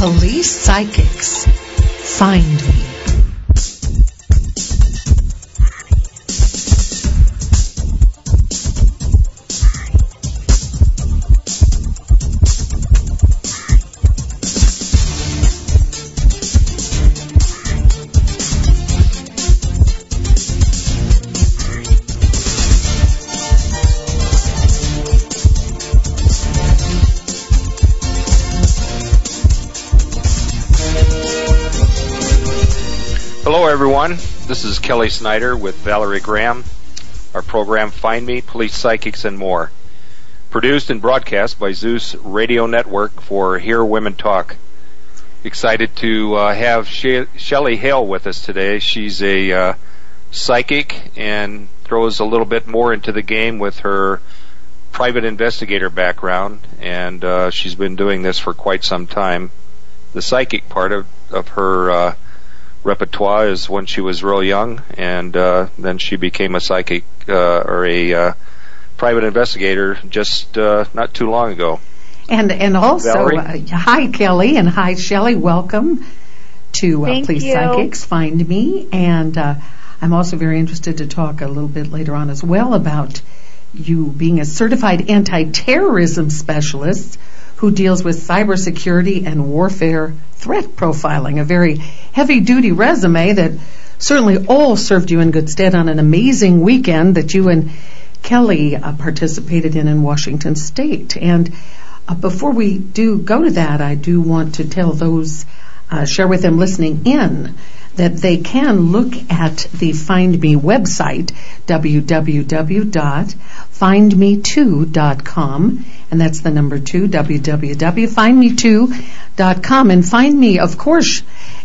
Police Psychics. Find me. This is Kelly Snyder with Valerie Graham. Our program, Find Me, Police Psychics, and More. Produced and broadcast by Zeus Radio Network for Hear Women Talk. Excited to uh, have she- Shelley Hale with us today. She's a uh, psychic and throws a little bit more into the game with her private investigator background, and uh, she's been doing this for quite some time. The psychic part of, of her uh, repertoire is when she was real young, and uh, then she became a psychic uh, or a uh, private investigator just uh, not too long ago. And and also, uh, hi Kelly and hi Shelley. Welcome to uh, Thank Police you. Psychics. Find me, and uh, I'm also very interested to talk a little bit later on as well about you being a certified anti-terrorism specialist who deals with cybersecurity and warfare threat profiling. A very heavy-duty resume that certainly all served you in good stead on an amazing weekend that you and Kelly uh, participated in in Washington State. And uh, before we do go to that, I do want to tell those, uh, share with them listening in, that they can look at the Find Me website, www.findme2.com, and that's the number two, www.findme2.com. And Find Me, of course,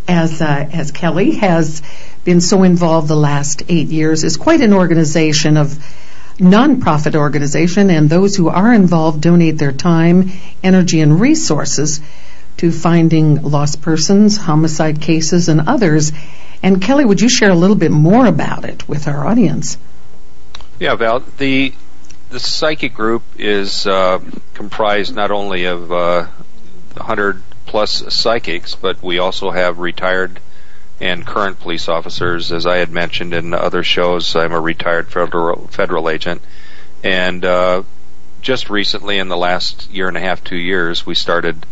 as, uh, as Kelly has been so involved the last eight years, is quite an organization of nonprofit organization, and those who are involved donate their time, energy, and resources to finding lost persons, homicide cases, and others. And Kelly, would you share a little bit more about it with our audience? Yeah, Val. The the psychic group is uh, comprised not only of uh, 100 plus psychics, but we also have retired and current police officers. As I had mentioned in other shows, I'm a retired federal federal agent, and uh, just recently, in the last year and a half, two years, we started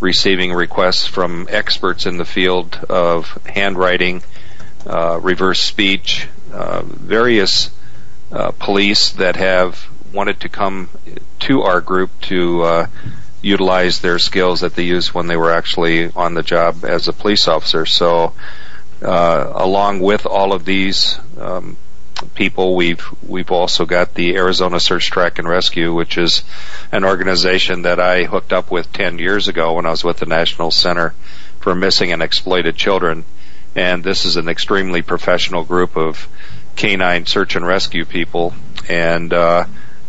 receiving requests from experts in the field of handwriting, uh, reverse speech, uh, various uh, police that have wanted to come to our group to uh, utilize their skills that they used when they were actually on the job as a police officer. So, uh, along with all of these um, people, we've we've also got the Arizona Search Track and Rescue, which is an organization that I hooked up with 10 years ago when I was with the National Center for Missing and Exploited Children. And this is an extremely professional group of canine search and rescue people. And uh,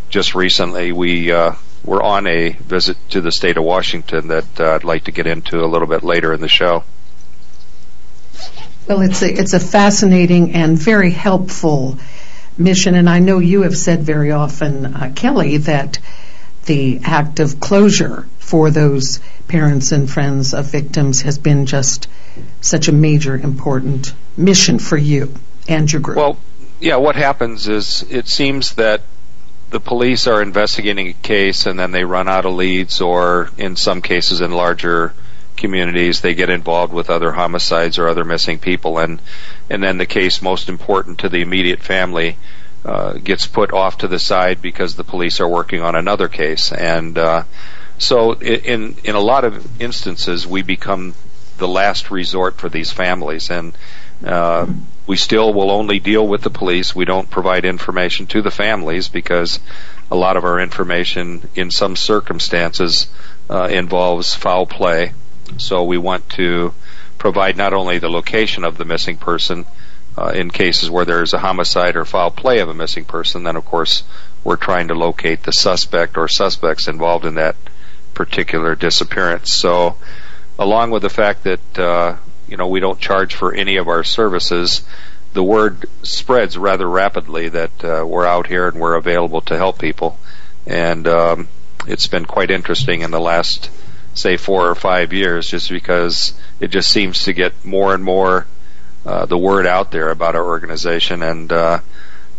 just recently, we uh, were on a visit to the state of Washington that uh, I'd like to get into a little bit later in the show. Well, it's a, it's a fascinating and very helpful mission, and I know you have said very often, uh, Kelly, that the act of closure for those parents and friends of victims has been just such a major, important mission for you and your group. Well, yeah, what happens is it seems that the police are investigating a case and then they run out of leads, or in some cases, in larger communities, they get involved with other homicides or other missing people, and and then the case most important to the immediate family uh, gets put off to the side because the police are working on another case, and uh, so in in a lot of instances, we become the last resort for these families, and uh, we still will only deal with the police. We don't provide information to the families because a lot of our information, in some circumstances, uh, involves foul play. So we want to provide not only the location of the missing person uh, in cases where there's a homicide or foul play of a missing person, then of course we're trying to locate the suspect or suspects involved in that particular disappearance. So, along with the fact that uh, you know we don't charge for any of our services, the word spreads rather rapidly that uh, we're out here and we're available to help people, and um, it's been quite interesting in the last say four or five years, just because it just seems to get more and more uh, the word out there about our organization. And uh,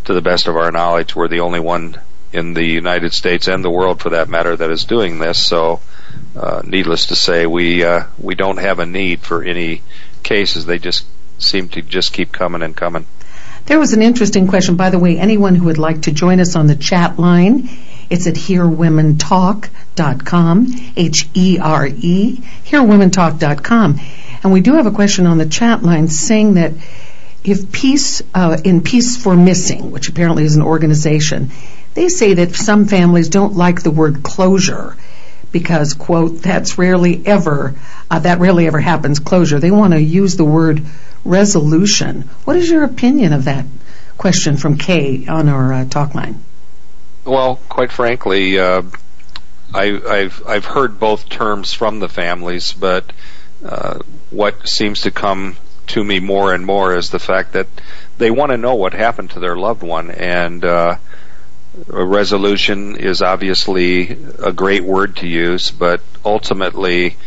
to the best of our knowledge, we're the only one in the United States and the world, for that matter, that is doing this. So, uh, needless to say, we uh, we don't have a need for any cases. They just seem to just keep coming and coming. There was an interesting question. By the way, anyone who would like to join us on the chat line, it's at hearwomentalk.com, H-E-R-E, hearwomentalk.com. And we do have a question on the chat line saying that if peace, uh, in Peace for Missing, which apparently is an organization, they say that some families don't like the word closure because, quote, that's rarely ever, uh, that rarely ever happens, closure. They want to use the word resolution. What is your opinion of that question from Kay on our uh, talk line? Well, quite frankly, uh, I, have I've heard both terms from the families, but uh, what seems to come to me more and more is the fact that they want to know what happened to their loved one, and uh, a resolution is obviously a great word to use, but ultimately,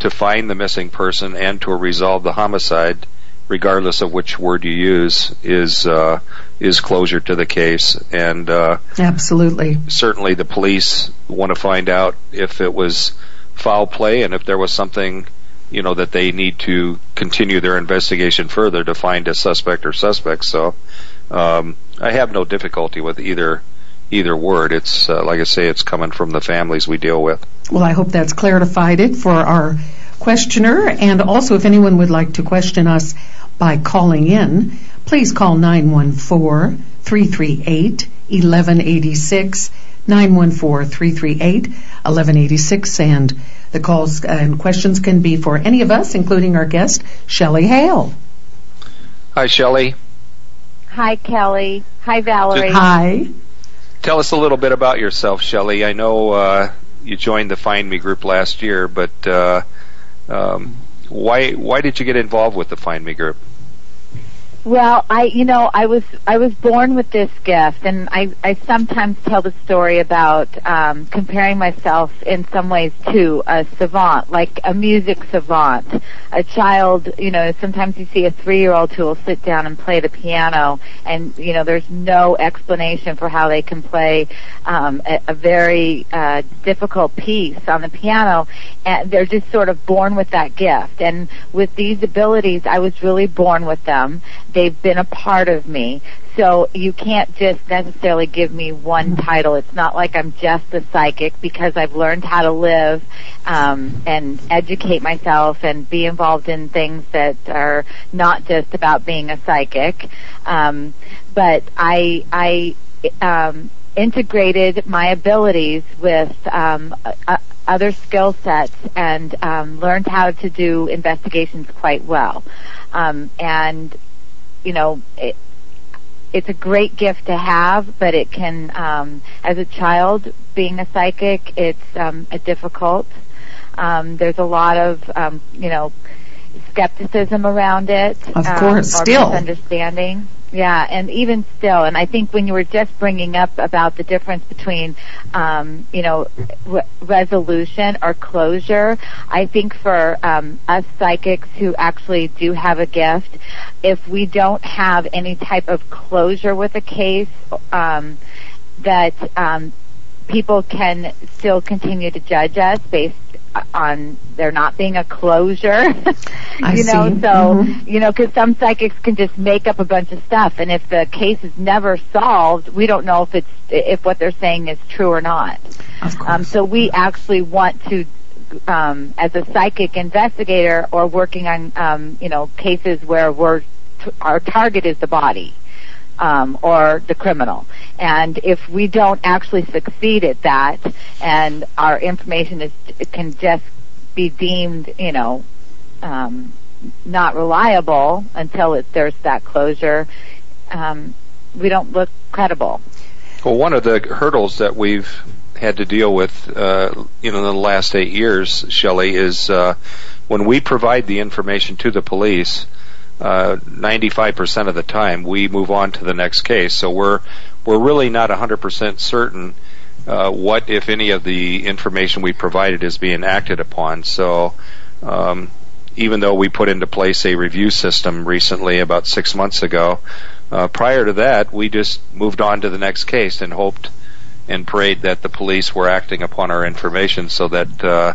to find the missing person and to resolve the homicide regardless of which word you use, is uh, is closure to the case. And uh, absolutely, certainly, the police want to find out if it was foul play and if there was something, you know, that they need to continue their investigation further to find a suspect or suspects. So, um, I have no difficulty with either either word. It's uh, like I say, it's coming from the families we deal with. Well, I hope that's clarified it for our questioner. And also, if anyone would like to question us by calling in, please call 914 338 1186. 914 338 1186. And the calls and questions can be for any of us, including our guest, Shelley Hale. Hi, Shelley. Hi, Kelly. Hi, Valerie. Hi. Tell us a little bit about yourself, Shelley. I know uh, you joined the Find Me group last year, but uh, um, why why did you get involved with the Find Me group? Well, I, you know, I was I was born with this gift, and I I sometimes tell the story about um, comparing myself in some ways to a savant, like a music savant, a child. You know, sometimes you see a three-year-old who will sit down and play the piano, and you know, there's no explanation for how they can play um, a, a very uh, difficult piece on the piano, and they're just sort of born with that gift. And with these abilities, I was really born with them they've been a part of me. So you can't just necessarily give me one title. It's not like I'm just a psychic because I've learned how to live um, and educate myself and be involved in things that are not just about being a psychic. Um, but I I um, integrated my abilities with um, uh, other skill sets and um, learned how to do investigations quite well. Um, and you know, it, it's a great gift to have, but it can, um, as a child, being a psychic, it's um, a difficult. Um, there's a lot of, um, you know, skepticism around it. Of course, um, still misunderstanding. Yeah, and even still, and I think when you were just bringing up about the difference between, um, you know, re- resolution or closure, I think for um, us psychics who actually do have a gift, if we don't have any type of closure with a case, um, that um, people can still continue to judge us based on there not being a closure. you know, see. so mm-hmm. you know, because some psychics can just make up a bunch of stuff, and if the case is never solved, we don't know if it's if what they're saying is true or not. Of course. Um, so we actually want to. Um, as a psychic investigator, or working on um, you know cases where we're t- our target is the body, um, or the criminal. And if we don't actually succeed at that, and our information is can just be deemed, you know, um, not reliable until it, there's that closure, um, we don't look credible. Well, one of the hurdles that we've had to deal with, uh, you know, in the last eight years, Shelley, is uh, when we provide the information to the police uh, 95% of the time we move on to the next case. So we're we're really not 100% certain uh, what, if any, of the information we provided is being acted upon. So, um, even though we put into place a review system recently, about six months ago, uh, prior to that, we just moved on to the next case and hoped and prayed that the police were acting upon our information so that uh,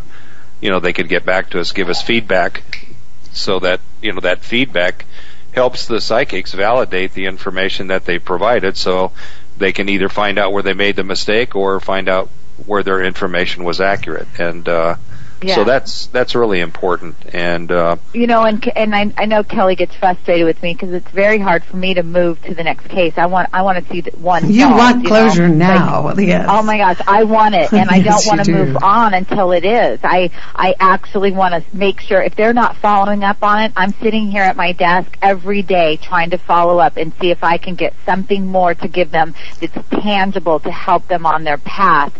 you know they could get back to us, give us feedback, so that you know that feedback helps the psychics validate the information that they provided, so they can either find out where they made the mistake or find out where their information was accurate. And uh, Yeah. so that's that's really important. And uh, you know, and and I, I know Kelly gets frustrated with me because it's very hard for me to move to the next case. I want I want to see the one. You solved, want know? closure Like, now. yes. Oh my gosh, I want it, and I don't want to do. move on until it is. I I actually want to make sure if they're not following up on it, I'm sitting here at my desk every day trying to follow up and see if I can get something more to give them that's tangible to help them on their path.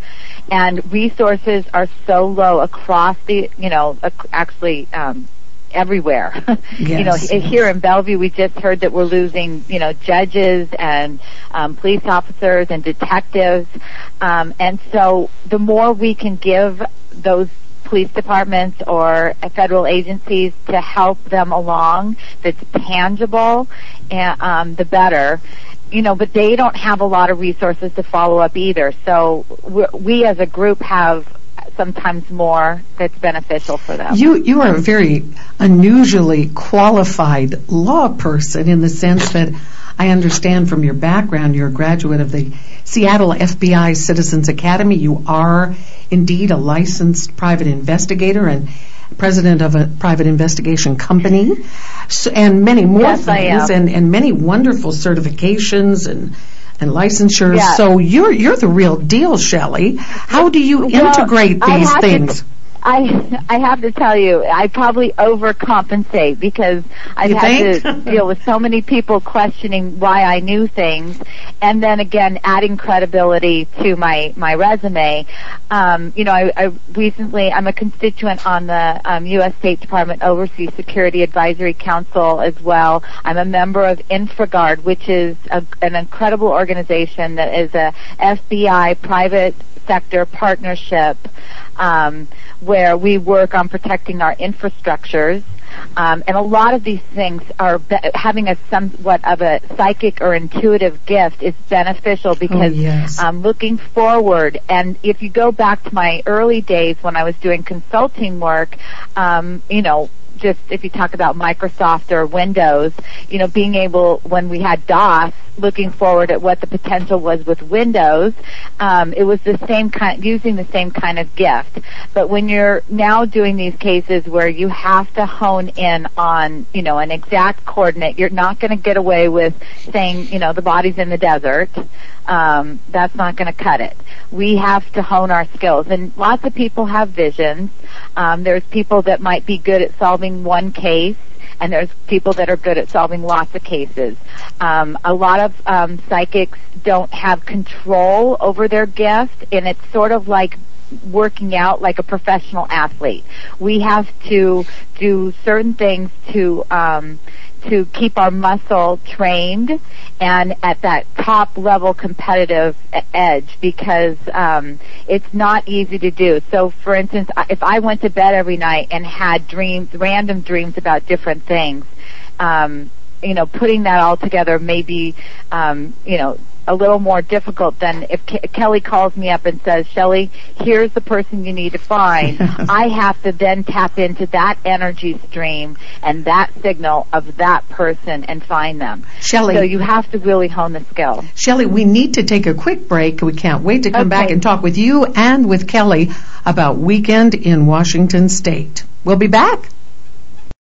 And resources are so low across the, you know, ac- actually. Um, everywhere. you know, Yes. here in Bellevue, we just heard that we're losing, you know, judges and um, police officers and detectives. Um, and so the more we can give those police departments or federal agencies to help them along that's tangible, and, um, the better. You know, but they don't have a lot of resources to follow up either. So we're, as a group have sometimes more that's beneficial for them. You you are a very unusually qualified law person in the sense that I understand from your background you're a graduate of the Seattle FBI Citizens Academy. You are indeed a licensed private investigator and president of a private investigation company, so, and many more Yes, things, and and many wonderful certifications and. And licensures. Yeah. So you're you're the real deal, Shelley. How do you Well, integrate these things? I I have to tell you, I probably overcompensate because I've You had think? to deal with so many people questioning why I knew things, and then again adding credibility to my my resume. Um, you know, I, I recently I'm a constituent on the um, U.S. State Department Overseas Security Advisory Council as well. I'm a member of InfraGard, which is a, an incredible organization that is a FBI private sector partnership um, where we work on protecting our infrastructures. Um, and a lot of these things are be- having a somewhat of a psychic or intuitive gift is beneficial because yes. um, looking forward. And if you go back to my early days when I was doing consulting work, um, you know, just if you talk about Microsoft or Windows, you know, being able when we had DOS, looking forward at what the potential was with Windows, um, it was the same kind, using the same kind of gift. But when you're now doing these cases where you have to hone in on, you know, an exact coordinate, you're not going to get away with saying, you know, the body's in the desert. Um, that's not going to cut it. We have to hone our skills, and lots of people have visions. Um, there's people that might be good at solving one case, and there's people that are good at solving lots of cases. Um, a lot of um, psychics don't have control over their gift, and it's sort of like working out like a professional athlete. We have to do certain things to um, to keep our muscle trained and at that top level competitive edge because um, it's not easy to do. So, for instance, if I went to bed every night and had dreams, random dreams about different things, um, you know, putting that all together may be, um, you know, a little more difficult than if Ke- Kelly calls me up and says, Shelley, here's the person you need to find. I have to then tap into that energy stream and that signal of that person and find them. Shelley. So you have to really hone the skill. Shelley, we need to take a quick break. We can't wait to come back and talk with you and with Kelly about Weekend in Washington State. We'll be back.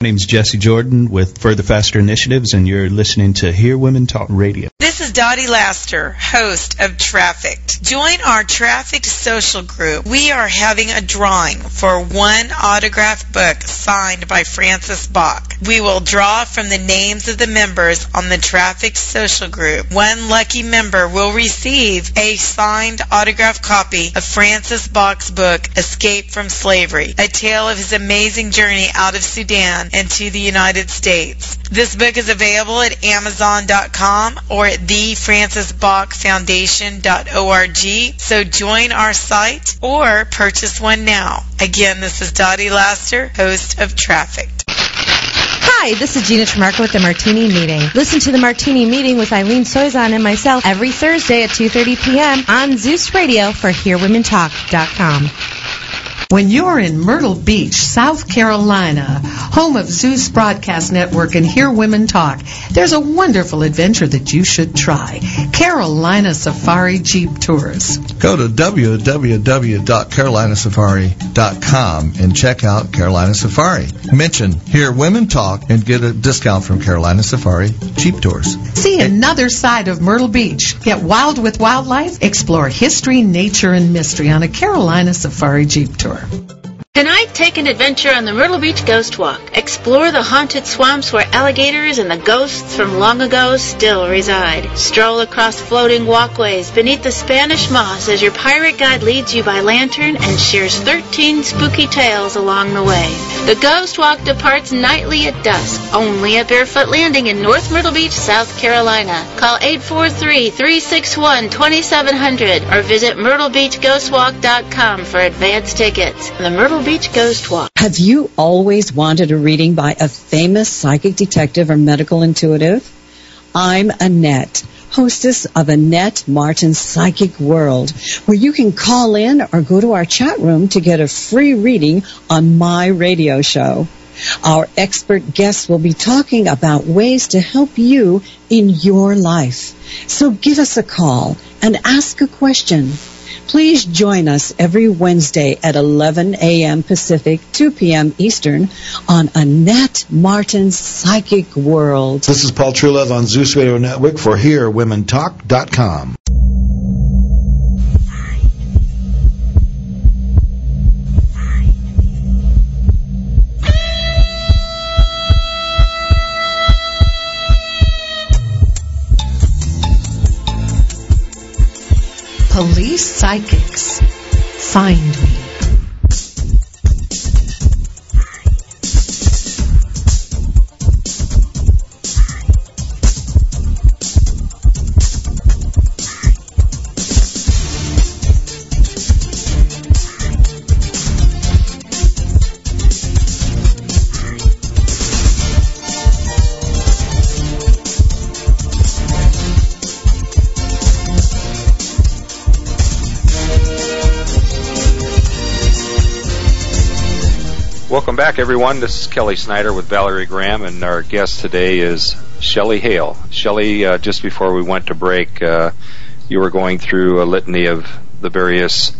My name is Jesse Jordan with Further Faster Initiatives, and you're listening to Hear Women Talk Radio. This is Dottie Laster, host of Trafficked. Join our Trafficked social group. We are having a drawing for one autographed book signed by Francis Bok. We will draw from the names of the members on the Trafficked social group. One lucky member will receive a signed autographed copy of Francis Bok's book, Escape from Slavery, a tale of his amazing journey out of Sudan and to the United States. This book is available at Amazon.com or at thefrancisbokfoundation.org. So join our site or purchase one now. Again, this is Dottie Laster, host of Trafficked. Hi, this is Gina Tremarco with the Martini Meeting. Listen to the Martini Meeting with Eileen Soizon and myself every Thursday at 2.30 p.m. on Zeus Radio for HearWomenTalk.com. When you're in Myrtle Beach, South Carolina, home of Zeus Broadcast Network and Hear Women Talk, there's a wonderful adventure that you should try. Carolina Safari Jeep Tours. Go to www.carolinasafari.com and check out Carolina Safari. Mention Hear Women Talk and get a discount from Carolina Safari Jeep Tours. See another side of Myrtle Beach. Get wild with wildlife. Explore history, nature, and mystery on a Carolina Safari Jeep Tour more. Tonight, take an adventure on the Myrtle Beach Ghost Walk. Explore the haunted swamps where alligators and the ghosts from long ago still reside. Stroll across floating walkways beneath the Spanish moss as your pirate guide leads you by lantern and shares 13 spooky tales along the way. The Ghost Walk departs nightly at dusk, only at Barefoot Landing in North Myrtle Beach, South Carolina. Call 843-361-2700 or visit myrtlebeachghostwalk.com for advance tickets. The Myrtle Ghost Walk. Have you always wanted a reading by a famous psychic detective or medical intuitive? I'm Annette, hostess of Annette Martin's Psychic World, where you can call in or go to our chat room to get a free reading on my radio show. Our expert guests will be talking about ways to help you in your life. So give us a call and ask a question. Please join us every Wednesday at 11 a.m. Pacific, 2 p.m. Eastern on Annette Martin's Psychic World. This is Paul Truelove on Zeus Radio Network for HearWomenTalk.com. Psychics. Find me. Everyone. This is Kelly Snyder with Valerie Graham, and our guest today is Shelley Hale. Shelley, uh, just before we went to break, uh, you were going through a litany of the various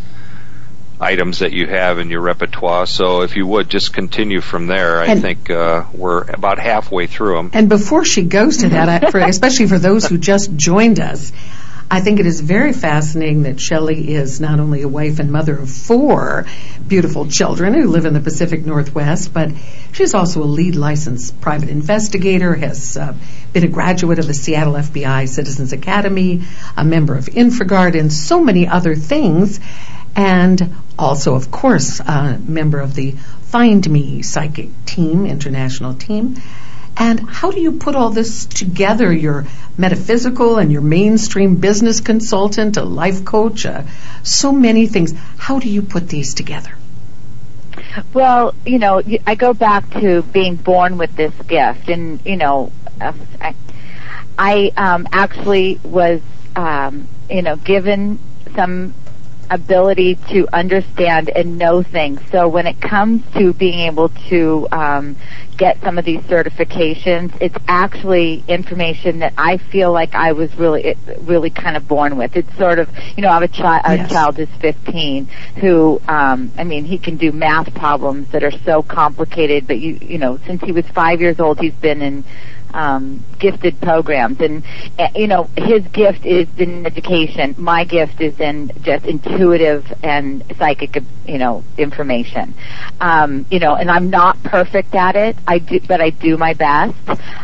items that you have in your repertoire. So, if you would just continue from there, I And- think uh, we're about halfway through them. And before she goes to that, I, for, especially for those who just joined us, I think it is very fascinating that Shelley is not only a wife and mother of four beautiful children who live in the Pacific Northwest, but she's also a lead licensed private investigator, has uh, been a graduate of the Seattle FBI Citizens Academy, a member of InfraGard, and so many other things. And also, of course, a member of the Find Me Psychic Team, international team. And how do you put all this together? You're metaphysical and your mainstream business consultant, a life coach, uh, so many things. How do you put these together? Well, you know, I go back to being born with this gift, and you know, uh, I, I um, actually was, um, you know, given some ability to understand and know things. So when it comes to being able to um, get some of these certifications, it's actually information that I feel like I was really, it, really kind of born with. It's sort of, you know, I have a, chi- a Yes. child who's 15 who, um, I mean, he can do math problems that are so complicated. But you, you know, since he was five years old, he's been in um, gifted programs. And, uh, you know, his gift is in education. My gift is in just intuitive and psychic, you know, information. Um, you know, and I'm not perfect at it, I do, but I do my best.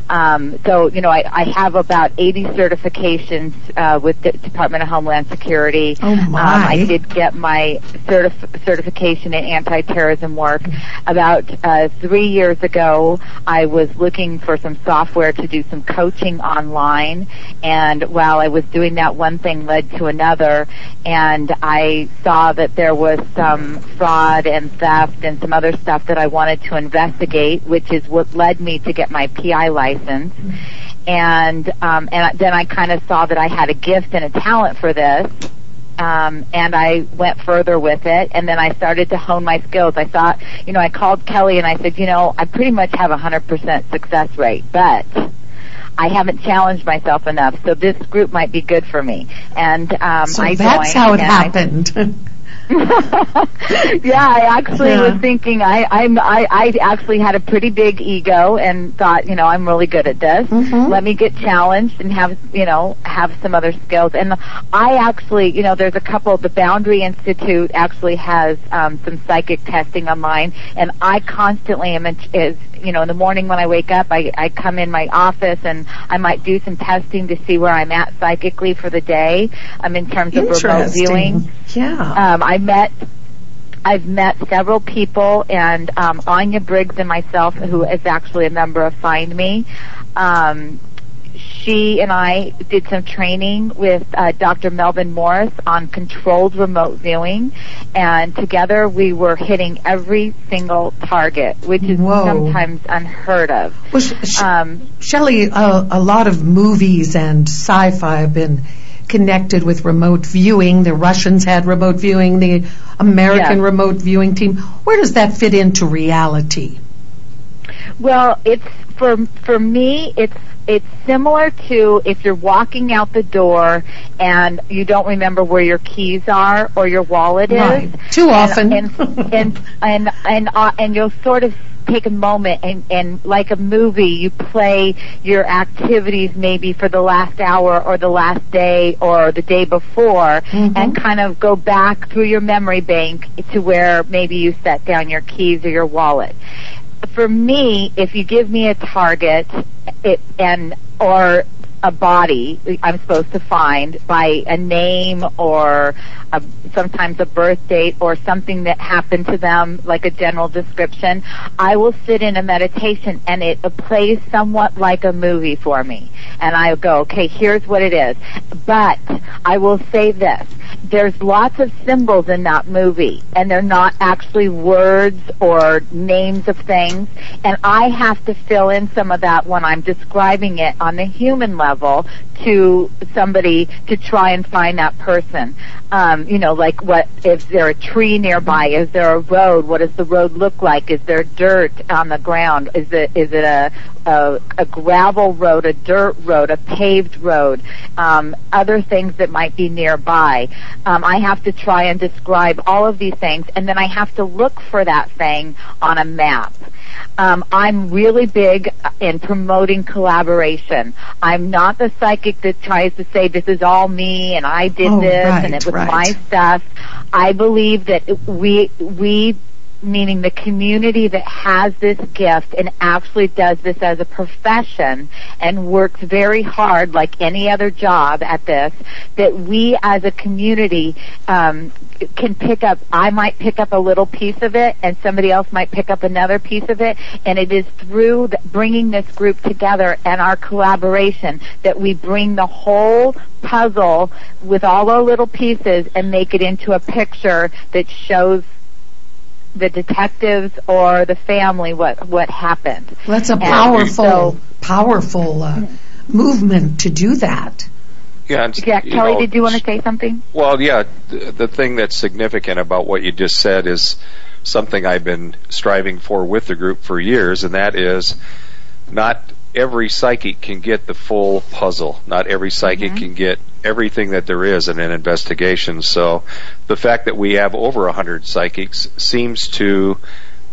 Um, so, you know, I, I have about 80 certifications uh, with the Department of Homeland Security. Oh, Um, my. I did get my certif- certification in anti-terrorism work. About uh, three years ago, I was looking for some software to do some coaching online, and while I was doing that, one thing led to another, and I saw that there was some fraud and theft and some other stuff that I wanted to investigate, which is what led me to get my PI license. And um, and then I kind of saw that I had a gift and a talent for this, um, and I went further with it, and then I started to hone my skills. I thought, you know, I called Kelly and I said, you know, I pretty much have a hundred percent success rate, but I haven't challenged myself enough, so this group might be good for me. And um, So I that's how it happened. yeah, I actually Yeah. was thinking I I'm I, I actually had a pretty big ego and thought, you know, I'm really good at this. Mhm. Let me get challenged and have you know, have some other skills. And I actually, you know, there's a couple the Boundary Institute actually has um some psychic testing online and I constantly am in, is you know, in the morning when I wake up, I, I come in my office and I might do some testing to see where I'm at psychically for the day, um, in terms of remote viewing. Yeah. Um, I met I've met several people, and um, Anya Briggs and myself, who is actually a member of Find Me, um, she and I did some training with uh, Dr. Melvin Morris on controlled remote viewing, and together we were hitting every single target, which is Whoa. sometimes unheard of. Well, Um, Shelley, a, a lot of movies and sci-fi have been connected with remote viewing. The Russians had remote viewing, the American Yes. remote viewing team. Where does that fit into reality? Well, it's for for me. It's it's similar to if you're walking out the door and you don't remember where your keys are or your wallet is. Right. Too And- often. And and and and, uh, and you'll sort of take a moment and and like a movie you play your activities maybe for the last hour or the last day or the day before Mhm. and kind of go back through your memory bank to where maybe you set down your keys or your wallet for me, if you give me a target it, and or a body I'm supposed to find by a name or a, sometimes a birth date or something that happened to them, like a general description, I will sit in a meditation and it plays somewhat like a movie for me. And I go, okay, here's what it is. But I will say this. There's lots of symbols in that movie and they're not actually words or names of things. And I have to fill in some of that when I'm describing it on the human level to somebody to try and find that person. Um, you know, like what, is there a tree nearby? Is there a road? What does the road look like? Is there dirt on the ground? Is it, is it a, a, a gravel road, a dirt road, a paved road? Um, other things that might be nearby. Um, I have to try and describe all of these things and then I have to look for that thing on a map. Um, I'm really big in promoting collaboration. I'm not the psychic that tries to say this is all me and I did Oh, this right, and it was right. my stuff. I believe that we we meaning the community that has this gift and actually does this as a profession and works very hard like any other job at this that we as a community um, can pick up I might pick up a little piece of it and somebody else might pick up another piece of it. And it is through bringing this group together and our collaboration that we bring the whole puzzle with all our little pieces and make it into a picture that shows the detectives or the family what what happened. Well, that's a And powerful, so- powerful uh, movement to do that. Yeah, and, Yeah, Kelly, know, did you want to say something? Well, yeah, the, the thing that's significant about what you just said is something I've been striving for with the group for years, and that is not every psychic can get the full puzzle. Not every psychic can get everything that there is in an investigation. So the fact that we have over a hundred psychics seems to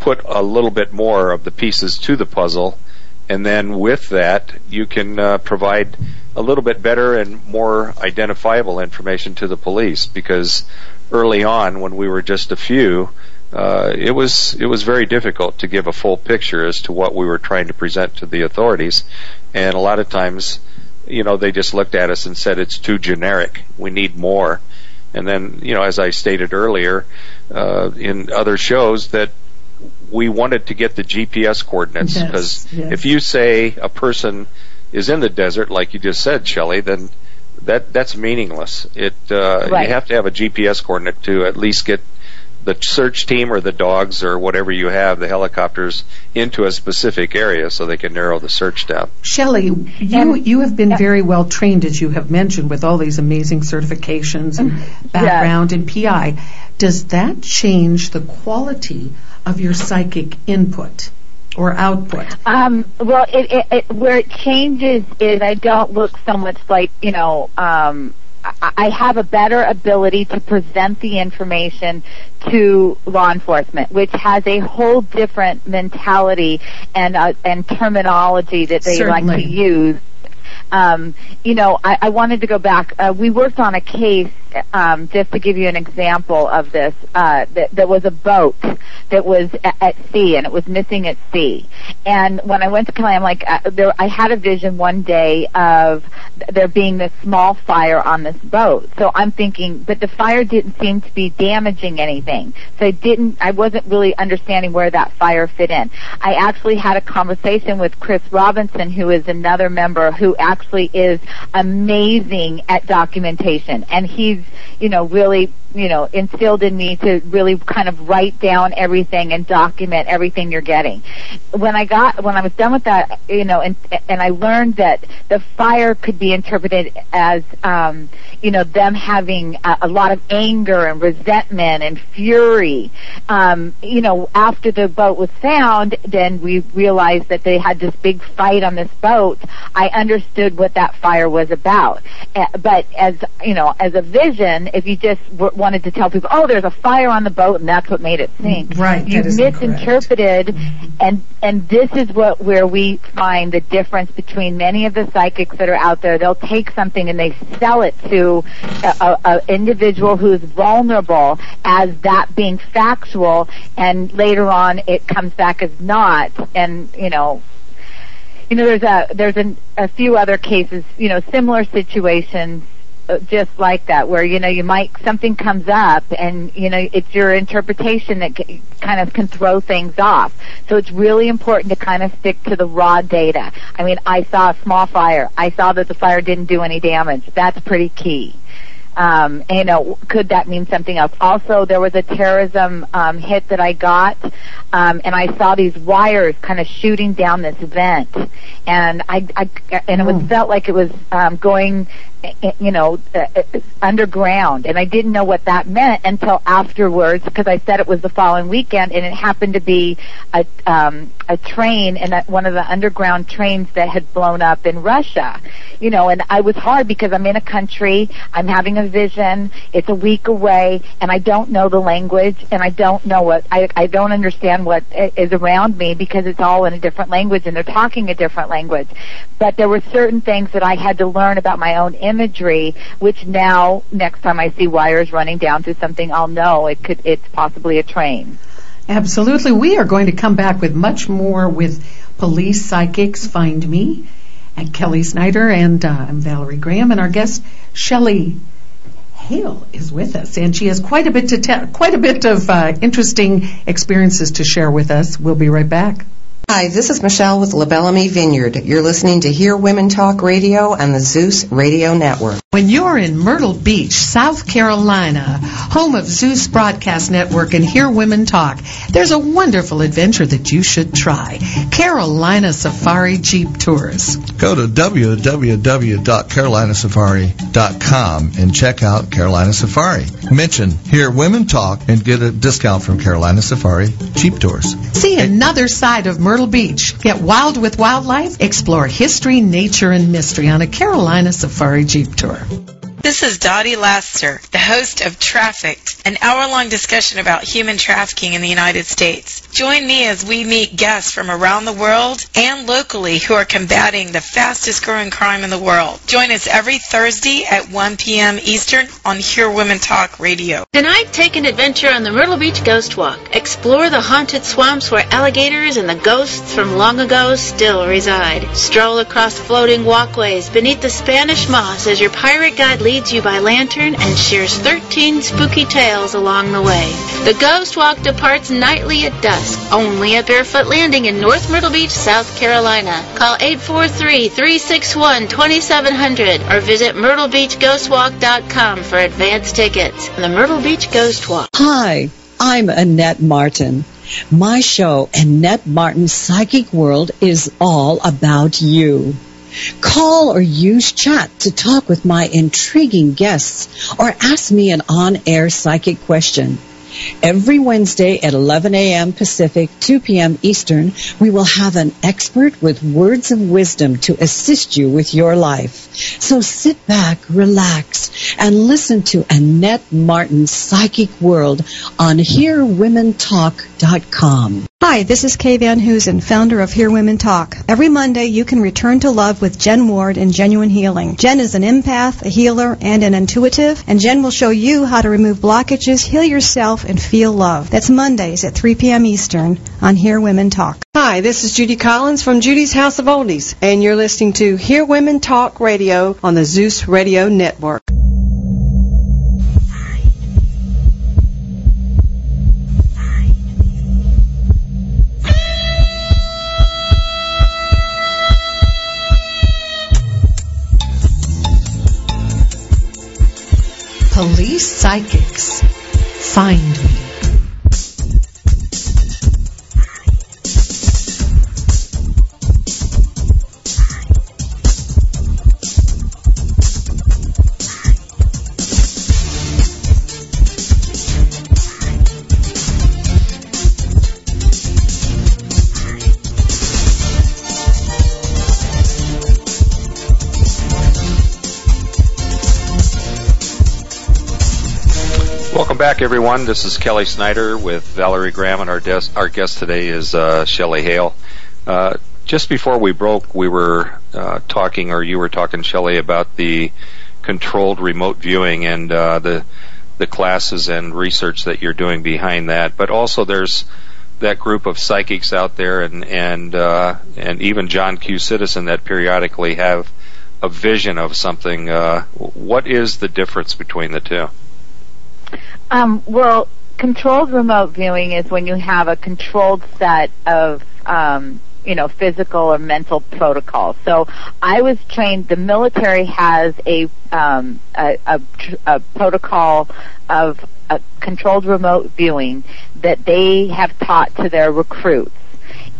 put a little bit more of the pieces to the puzzle and then with that, you can uh, provide a little bit better and more identifiable information to the police because early on, when we were just a few, uh, it was it was very difficult to give a full picture as to what we were trying to present to the authorities, and a lot of times, you know, they just looked at us and said it's too generic. We need more. And then, you know, as I stated earlier uh, in other shows, that we wanted to get the GPS coordinates Yes, because yes. if you say a person is in the desert, like you just said, Shelley, then that that's meaningless. It uh, Right. you have to have a GPS coordinate to at least get the search team or the dogs or whatever you have, the helicopters, into a specific area so they can narrow the search down. Shelley, you you have been very well trained, as you have mentioned, with all these amazing certifications and background in PI. Does that change the quality of your psychic input or output? Um, well, it, it, it, where it changes is I don't look so much like you know. Um, I have a better ability to present the information to law enforcement, which has a whole different mentality and uh, and terminology that they like to use. Um, you know, I, I wanted to go back. Uh, we worked on a case, um, just to give you an example of this. Uh, that there was a boat that was at, at sea, and it was missing at sea. And when I went to Kelly, I'm like, uh, there, I had a vision one day of there being this small fire on this boat. So I'm thinking, but the fire didn't seem to be damaging anything. So I didn't, I wasn't really understanding where that fire fit in. I actually had a conversation with Chris Robinson, who is another member who actually is amazing at documentation. And he's, you know, really, you know, instilled in me to really kind of write down everything and document everything you're getting. When I got, when I was done with that, you know, and, and I learned that the fire could be interpreted as, um, you know, them having a, a lot of anger and resentment and fury. Um, you know, after the boat was found, then we realized that they had this big fight on this boat. I understood what that fire was about. Uh, but as, you know, as a vision, if you just w- wanted to tell people, oh, there's a fire on the boat and that's what made it sink. Mm, right, You that is incorrect. misinterpreted and, and this is what, where we find the difference between many of the psychics that are out there. They'll take something and they sell it to a, a, a individual who's vulnerable as that being factual and later on it comes back as not and, you know, you know, there's a there's an, a few other cases, you know, similar situations, just like that, where you know you might something comes up, and you know it's your interpretation that c- kind of can throw things off. So it's really important to kind of stick to the raw data. I mean, I saw a small fire. I saw that the fire didn't do any damage. That's pretty key. Um, and, you know, could that mean something else? Also, there was a terrorism um, hit that I got, um, and I saw these wires kind of shooting down this vent, and I, I and it was felt like it was um, going, you know, uh, underground, and I didn't know what that meant until afterwards because I said it was the following weekend, and it happened to be a um, a train and one of the underground trains that had blown up in Russia, you know, and I was hard because I'm in a country, I'm having a vision, it's a week away, and I don't know the language, and I don't know what I I don't understand what is around me because it's all in a different language and they're talking a different language. But there were certain things that I had to learn about my own imagery, which now next time I see wires running down through something, I'll know it could it's possibly a train. Absolutely. We are going to come back with much more with Police Psychics Find Me and Kelly Snyder, and uh, I'm Valerie Graham, and our guest Shelley Hale is with us, and she has quite a bit to tell, quite a bit of uh, interesting experiences to share with us. We'll be right back. Hi, this is Michelle with La Belle Amie Vineyard. You're listening to Hear Women Talk Radio on the Zeus Radio Network. When you're in Myrtle Beach, South Carolina, home of Zeus Broadcast Network and Hear Women Talk, there's a wonderful adventure that you should try. Carolina Safari Jeep Tours. Go to www.carolinasafari.com and check out Carolina Safari. Mention Hear Women Talk and get a discount from Carolina Safari Jeep Tours. See another side of Myrtle Beach. Get wild with wildlife. Explore history, nature, and mystery on a Carolina Safari Jeep Tour there. This is Dottie Laster, the host of Trafficked, an hour-long discussion about human trafficking in the United States. Join me as we meet guests from around the world and locally who are combating the fastest growing crime in the world. Join us every Thursday at 1 p.m. Eastern on Hear Women Talk Radio. Tonight, take an adventure on the Myrtle Beach Ghost Walk. Explore the haunted swamps where alligators and the ghosts from long ago still reside. Stroll across floating walkways beneath the Spanish moss as your pirate guide leads you by lantern and shares 13 spooky tales along the way. The Ghost Walk departs nightly at dusk, only at Barefoot Landing in North Myrtle Beach, South Carolina. Call 843-361-2700 or visit myrtlebeachghostwalk.com for advance tickets. The Myrtle Beach Ghost Walk. Hi, I'm Annette Martin. My show, Annette Martin's Psychic World, is all about you. Call or use chat to talk with my intriguing guests or ask me an on-air psychic question. Every Wednesday at 11 a.m. Pacific, 2 p.m. Eastern, we will have an expert with words of wisdom to assist you with your life. So sit back, relax, and listen to Annette Martin's Psychic World on HearWomenTalk.com. Hi, this is Kay Van Hoosen, founder of Hear Women Talk. Every Monday, you can return to love with Jen Ward in Genuine Healing. Jen is an empath, a healer, and an intuitive, and Jen will show you how to remove blockages, heal yourself, and feel love. That's Mondays at 3 p.m. Eastern on Hear Women Talk. Hi, this is Judy Collins from Judy's House of Oldies, and you're listening to Hear Women Talk Radio on the Zeus Radio Network. Police psychics. Find me. Back, everyone. This is Kelly Snyder with Valerie Graham, and our, des- our guest today is uh, Shelley Hale. Uh, just before we broke, we were uh, talking, or you were talking, Shelley, about the controlled remote viewing and uh, the the classes and research that you're doing behind that. But also, there's that group of psychics out there, and and uh, and even John Q. Citizen that periodically have a vision of something. Uh, what is the difference between the two? Um, well, controlled remote viewing is when you have a controlled set of, um, you know, physical or mental protocols. So I was trained. The military has a um, a, a, a protocol of a controlled remote viewing that they have taught to their recruits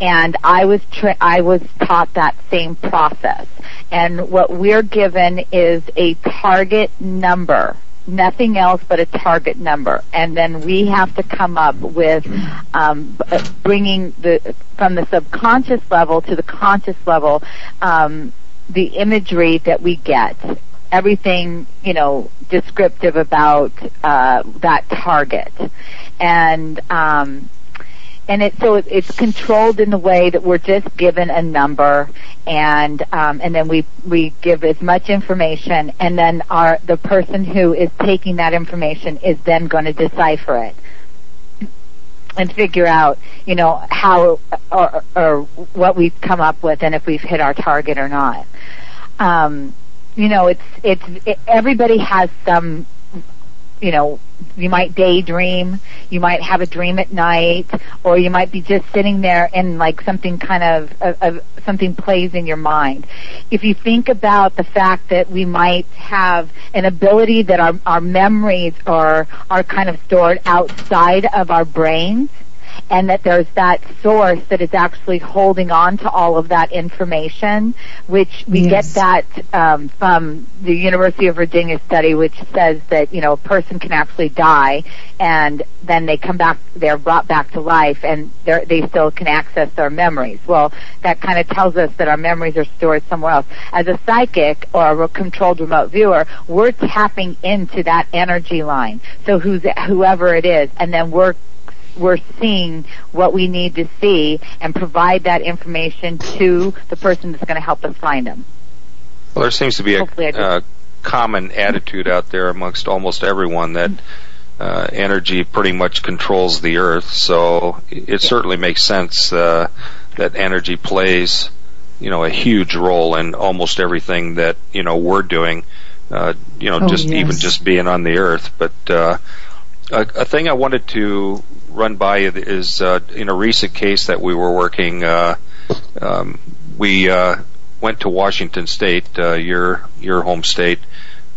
and I was tra- I was taught that same process. And what we're given is a target number, nothing else but a target number, and then we have to come up with um, bringing the from the subconscious level to the conscious level um, the imagery that we get. Everything, you know, descriptive about uh, that target, and um, and it so it, it's controlled in the way that we're just given a number and um, and then we we give as much information. And then our the person who is taking that information is then going to decipher it and figure out you know how or, or what we've come up with and if we've hit our target or not. Um, you know it's it's it, everybody has some you know, you might daydream, you might have a dream at night, or you might be just sitting there and like something kind of, of, of something plays in your mind. If you think about the fact that we might have an ability that our, our memories are, are kind of stored outside of our brains, and that there's that source that is actually holding on to all of that information, which we Yes. get that um, from the University of Virginia study, which says that you know a person can actually die, and then they come back, they're brought back to life, and they're, they still can access their memories. Well, that kind of tells us that our memories are stored somewhere else. As a psychic or a controlled remote viewer, we're tapping into that energy line. So who's whoever it is, and then we're we're seeing what we need to see and provide that information to the person that's going to help us find them. Well, there seems to be a Hopefully uh, common attitude out there amongst almost everyone that uh, energy pretty much controls the earth. So it certainly makes sense uh, that energy plays, you know, a huge role in almost everything that you know we're doing. Uh, you know, Oh, just yes. even just being on the earth. But uh, a, a thing I wanted to run by you is uh, in a recent case that we were working. Uh, um, we uh, went to Washington State, uh, your your home state,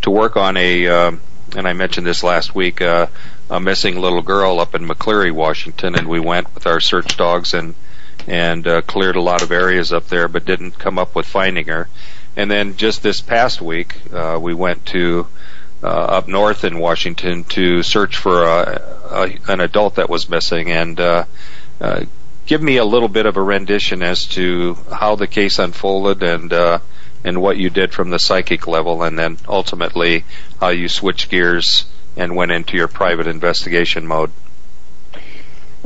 to work on a. um and I mentioned this last week. Uh, a missing little girl up in McCleary, Washington, and we went with our search dogs and and uh, cleared a lot of areas up there, but didn't come up with finding her. And then just this past week, uh, we went to uh, up north in Washington to search for a, a, an adult that was missing. And uh, uh, give me a little bit of a rendition as to how the case unfolded and uh, and what you did from the psychic level, and then ultimately how you switched gears and went into your private investigation mode.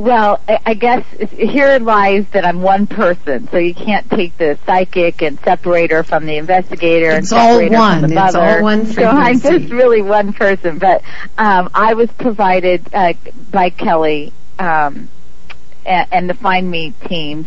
Well, I I guess here lies that I'm one person, so you can't take the psychic and separate her from the investigator and It's all separate her one. from the It's all mother. one So I'm just really one person. But um, I was provided uh, by Kelly um, and, and the Find Me teams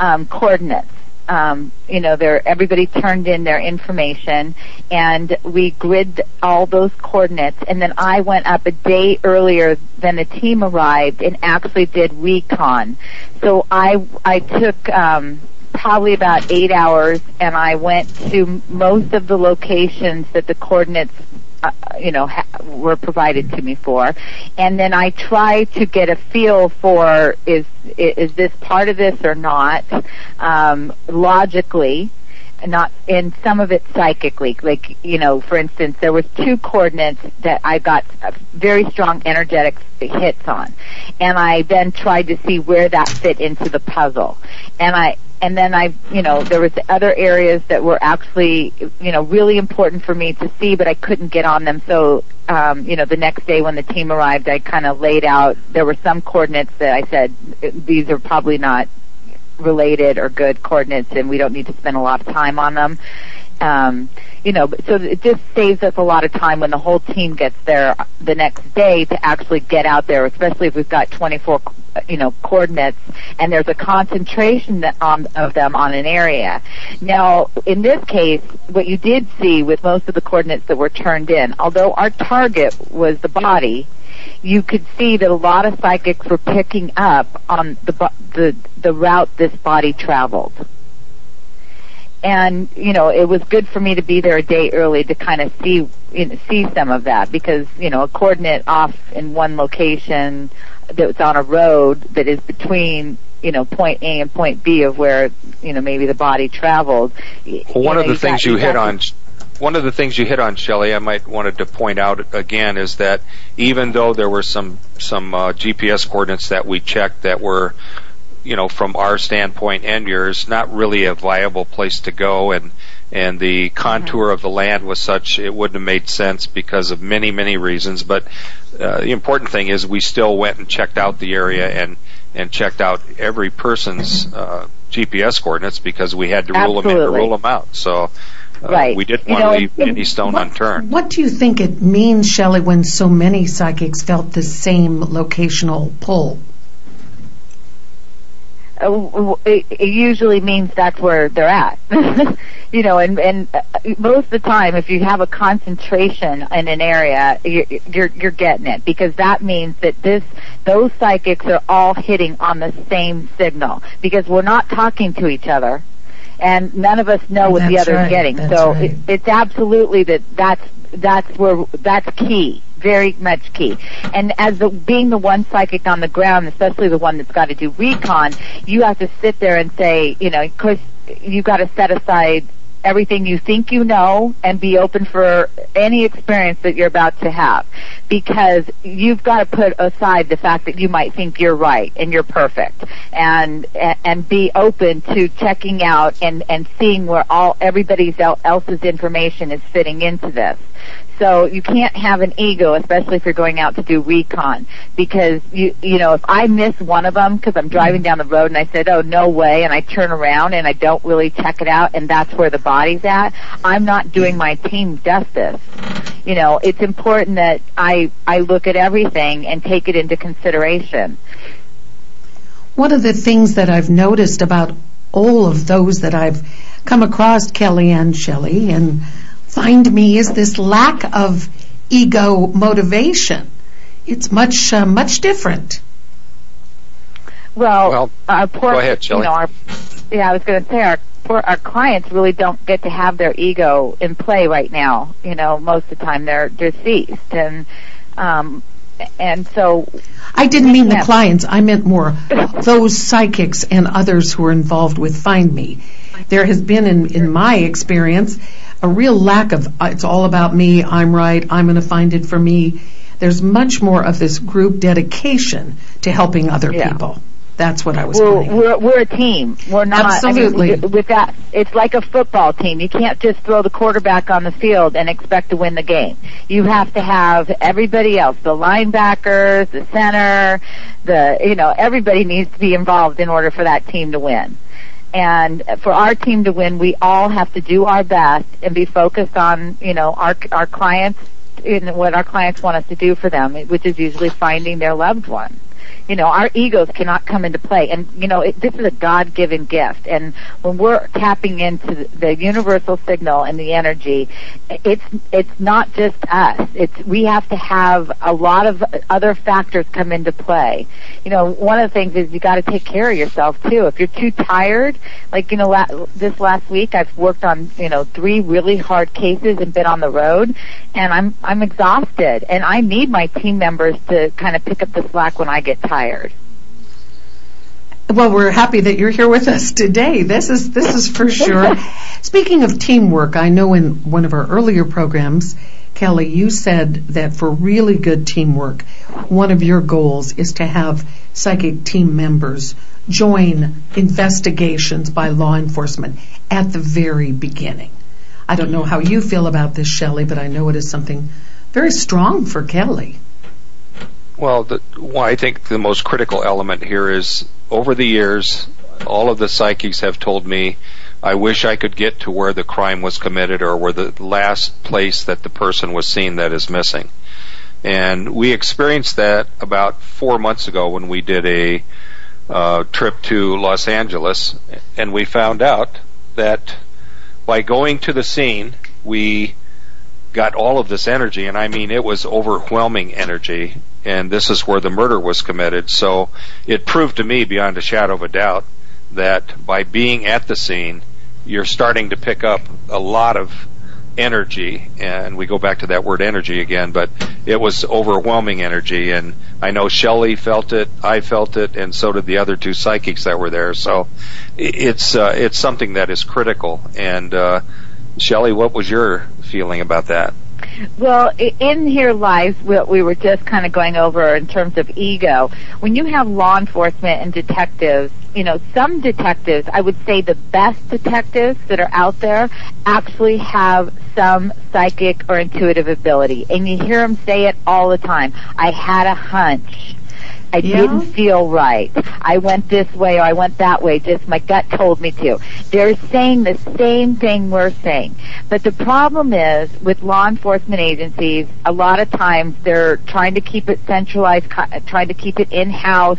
um, coordinates. Um, you know, they're, everybody turned in their information, and we grid all those coordinates. And then I went up a day earlier than the team arrived and actually did recon. So I I took um, probably about eight hours, and I went to most of the locations that the coordinates uh, you know ha- were provided to me for. And then I try to get a feel for is is this part of this or not? Um, logically not and some of it psychically. Like you know for instance there was two coordinates that I got uh, very strong energetic hits on. And I then tried to see where that fit into the puzzle. And I and then I, you know, there was other areas that were actually, you know, really important for me to see, but I couldn't get on them. So, um, you know, the next day when the team arrived, I kind of laid out. There were some coordinates that I said these are probably not related or good coordinates, and we don't need to spend a lot of time on them. Um, you know, so it just saves us a lot of time when the whole team gets there the next day to actually get out there, especially if we've got 24, you know, coordinates and there's a concentration on, of them on an area. Now, in this case, what you did see with most of the coordinates that were turned in, although our target was the body, you could see that a lot of psychics were picking up on the the the route this body traveled and you know it was good for me to be there a day early to kind of see you know, see some of that because you know a coordinate off in one location that's on a road that is between you know point A and point B of where you know maybe the body traveled. Well, one you of know, the things got- you hit on, one of the things you hit on, Shelley, I might wanted to point out again is that even though there were some some uh, GPS coordinates that we checked that were, you know, from our standpoint and yours, not really a viable place to go, and and the contour of the land was such it wouldn't have made sense because of many many reasons. But uh, the important thing is we still went and checked out the area and and checked out every person's uh, GPS coordinates because we had to rule them in rule them out. So. Uh, Right. We didn't You want know, to leave and- any stone unturned. What do you think it means, Shelley, when so many psychics felt the same locational pull? Uh, it, it usually means that's where they're at. you know, and and uh, most of the time, if you have a concentration in an area, you're you're, you're getting it because that means that this those psychics are all hitting on the same signal because we're not talking to each other. And none of us know what the That's other's right, getting. so right. it, it's absolutely that that's that's where that's key very much key. And as the being the one psychic on the ground, especially the one that's got to do recon, you have to sit there and say, you know, of course, you've got to set aside everything you think you know and be open for any experience that you're about to have. Because you've got to put aside the fact that you might think you're right and you're perfect. And and be open to checking out and and seeing where all everybody's else's information is fitting into this so you can't have an ego, especially if you're going out to do recon, because you you know if I miss one of them because I'm mm-hmm. driving down the road and I said, oh no way, and I turn around and I don't really check it out, and that's where the body's at, I'm not doing my team justice. You know, it's important that I I look at everything and take it into consideration. One of the things that I've noticed about all of those that I've come across, Kelly and Shelley, and find me is this lack of ego motivation. It's much uh, much different. Well, well our poor, go ahead, Shelley. You know, our, yeah, I was going to say our poor, our clients really don't get to have their ego in play right now. You know, most of the time they're deceased, and um, and so I didn't mean the clients. I meant more those psychics and others who are involved with Find Me. There has been, in, in my experience, a real lack of uh, it's all about me, I'm right, I'm going to find it for me. There's much more of this group dedication to helping other yeah. people. That's what I was. We're, we're, we're a team. We're not. Absolutely. I mean, with that, it's like a football team. You can't just throw the quarterback on the field and expect to win the game. You have to have everybody else, the linebackers, the center, the you know everybody needs to be involved in order for that team to win. And for our team to win, we all have to do our best and be focused on, you know, our our clients and what our clients want us to do for them, which is usually finding their loved one you know, our egos cannot come into play. And, you know, it, this is a God-given gift. And when we're tapping into the universal signal and the energy, it's, it's not just us. It's, we have to have a lot of other factors come into play. You know, one of the things is you got to take care of yourself too. If you're too tired, like, you know, la- this last week I've worked on, you know, three really hard cases and been on the road and I'm, I'm exhausted and I need my team members to kind of pick up the slack when I get tired Well, we're happy that you're here with us today. This is this is for sure. Speaking of teamwork, I know in one of our earlier programs, Kelly, you said that for really good teamwork, one of your goals is to have psychic team members join investigations by law enforcement at the very beginning. I don't know how you feel about this, Shelley, but I know it is something very strong for Kelly. Well, the, well, I think the most critical element here is over the years, all of the psychics have told me, I wish I could get to where the crime was committed or where the last place that the person was seen that is missing. And we experienced that about four months ago when we did a uh, trip to Los Angeles, and we found out that by going to the scene, we got all of this energy, and I mean it was overwhelming energy, and this is where the murder was committed. So it proved to me beyond a shadow of a doubt that by being at the scene, you're starting to pick up a lot of energy, and we go back to that word energy again, but it was overwhelming energy, and I know Shelley felt it, I felt it, and so did the other two psychics that were there. So it's uh, it's something that is critical, and uh, Shelley, what was your feeling about that? Well, in here lies what we were just kind of going over in terms of ego. When you have law enforcement and detectives, you know, some detectives, I would say the best detectives that are out there actually have some psychic or intuitive ability. And you hear them say it all the time. I had a hunch. I yeah. didn't feel right. I went this way or I went that way. Just my gut told me to. They're saying the same thing we're saying. But the problem is with law enforcement agencies, a lot of times they're trying to keep it centralized, trying to keep it in-house,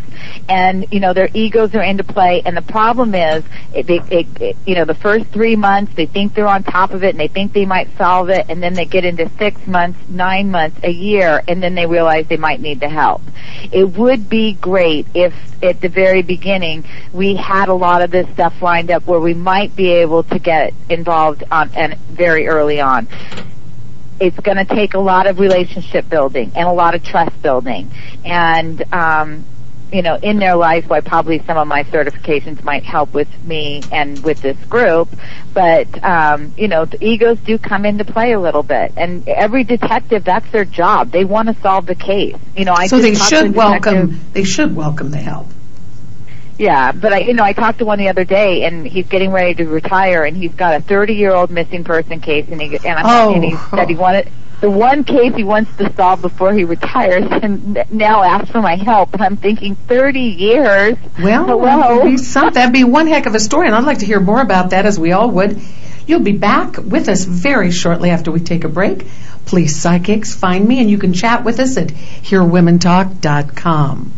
and, you know, their egos are into play. And the problem is, it, it, it, you know, the first three months, they think they're on top of it and they think they might solve it, and then they get into six months, nine months, a year, and then they realize they might need the help. It would be great if at the very beginning we had a lot of this stuff lined up where we might be able to get involved on and very early on. it's going to take a lot of relationship building and a lot of trust building. And, um, you know, in their life, why probably some of my certifications might help with me and with this group. But, um, you know, the egos do come into play a little bit. And every detective, that's their job. They want to solve the case. You know, I so they talked to a should welcome. They should welcome the help. yeah, but I, you know, I talked to one the other day, and he's getting ready to retire, and he's got a 30-year-old missing person case, and he and, I'm, Oh. and he said he wanted the one case he wants to solve before he retires, and now asks for my help. And I'm thinking, 30 years. Well, hello. that'd be, some, that'd be one heck of a story, and I'd like to hear more about that, as we all would. You'll be back with us very shortly after we take a break. Please, psychics, find me, and you can chat with us at hearwomentalk.com.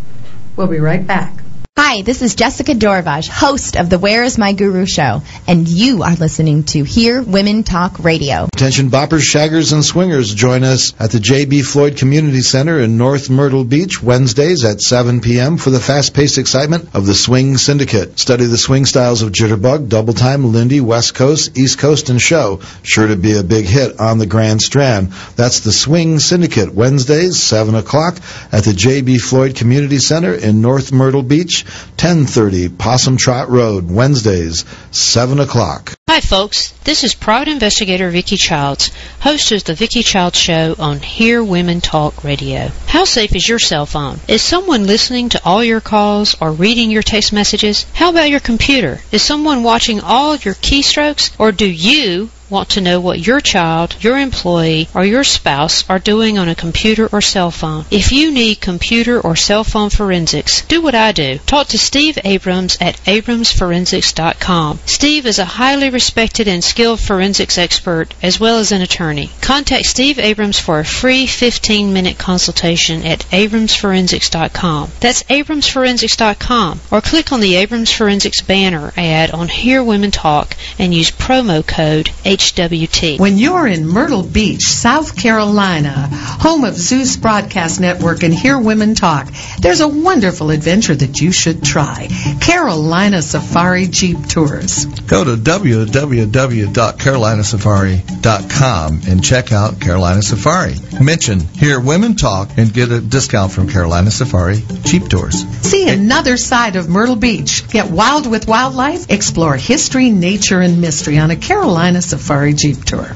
We'll be right back. Hi, this is Jessica Dorvaj, host of the Where is My Guru show, and you are listening to Hear Women Talk Radio. Attention boppers, shaggers, and swingers. Join us at the J.B. Floyd Community Center in North Myrtle Beach Wednesdays at 7 p.m. for the fast-paced excitement of the Swing Syndicate. Study the swing styles of Jitterbug, Double Time, Lindy, West Coast, East Coast, and Show. Sure to be a big hit on the Grand Strand. That's the Swing Syndicate Wednesdays, 7 o'clock at the J.B. Floyd Community Center in North Myrtle Beach, 1030 Possum Trot Road, Wednesdays, 7 o'clock. Hi, folks. This is private investigator Vicki Childs, host of the Vicki Childs Show on Hear Women Talk Radio. How safe is your cell phone? Is someone listening to all your calls or reading your text messages? How about your computer? Is someone watching all your keystrokes? Or do you want to know what your child, your employee, or your spouse are doing on a computer or cell phone. If you need computer or cell phone forensics, do what I do. Talk to Steve Abrams at abramsforensics.com. Steve is a highly respected and skilled forensics expert as well as an attorney. Contact Steve Abrams for a free 15-minute consultation at abramsforensics.com. That's abramsforensics.com or click on the Abrams Forensics banner ad on Hear Women Talk and use promo code HWT. When you're in Myrtle Beach, South Carolina, home of Zeus Broadcast Network and Hear Women Talk, there's a wonderful adventure that you should try. Carolina Safari Jeep Tours. Go to www.carolinasafari.com and check out Carolina Safari. Mention Hear Women Talk and get a discount from Carolina Safari Jeep Tours. See another side of Myrtle Beach. Get wild with wildlife. Explore history, nature, and mystery on a Carolina Safari Jeep Tour.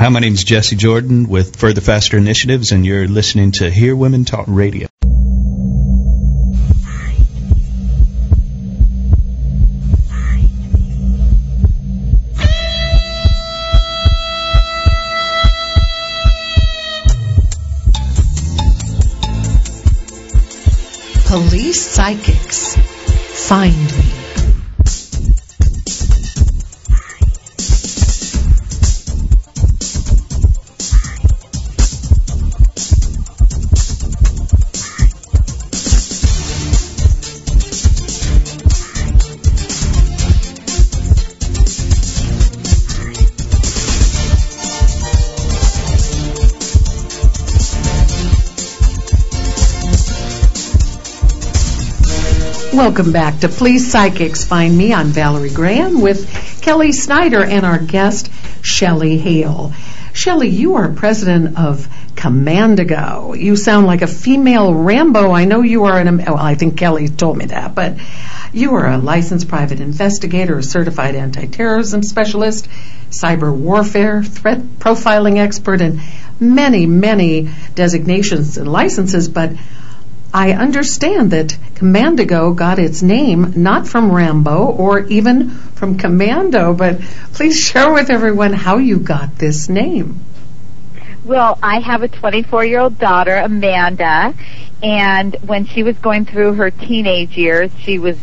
Hi, my name is Jesse Jordan with Further Faster Initiatives, and you're listening to Hear Women Talk Radio. Police psychics. Find me. Welcome back to Police Psychics. Find me. I'm Valerie Graham with Kelly Snyder and our guest, Shelley Hale. Shelley, you are president of Commandigo. You sound like a female Rambo. I know you are an, well, I think Kelly told me that, but you are a licensed private investigator, a certified anti-terrorism specialist, cyber warfare, threat profiling expert, and many, many designations and licenses, but I understand that Commandigo got its name not from Rambo or even from Commando, but please share with everyone how you got this name. Well, I have a 24 year old daughter, Amanda, and when she was going through her teenage years, she was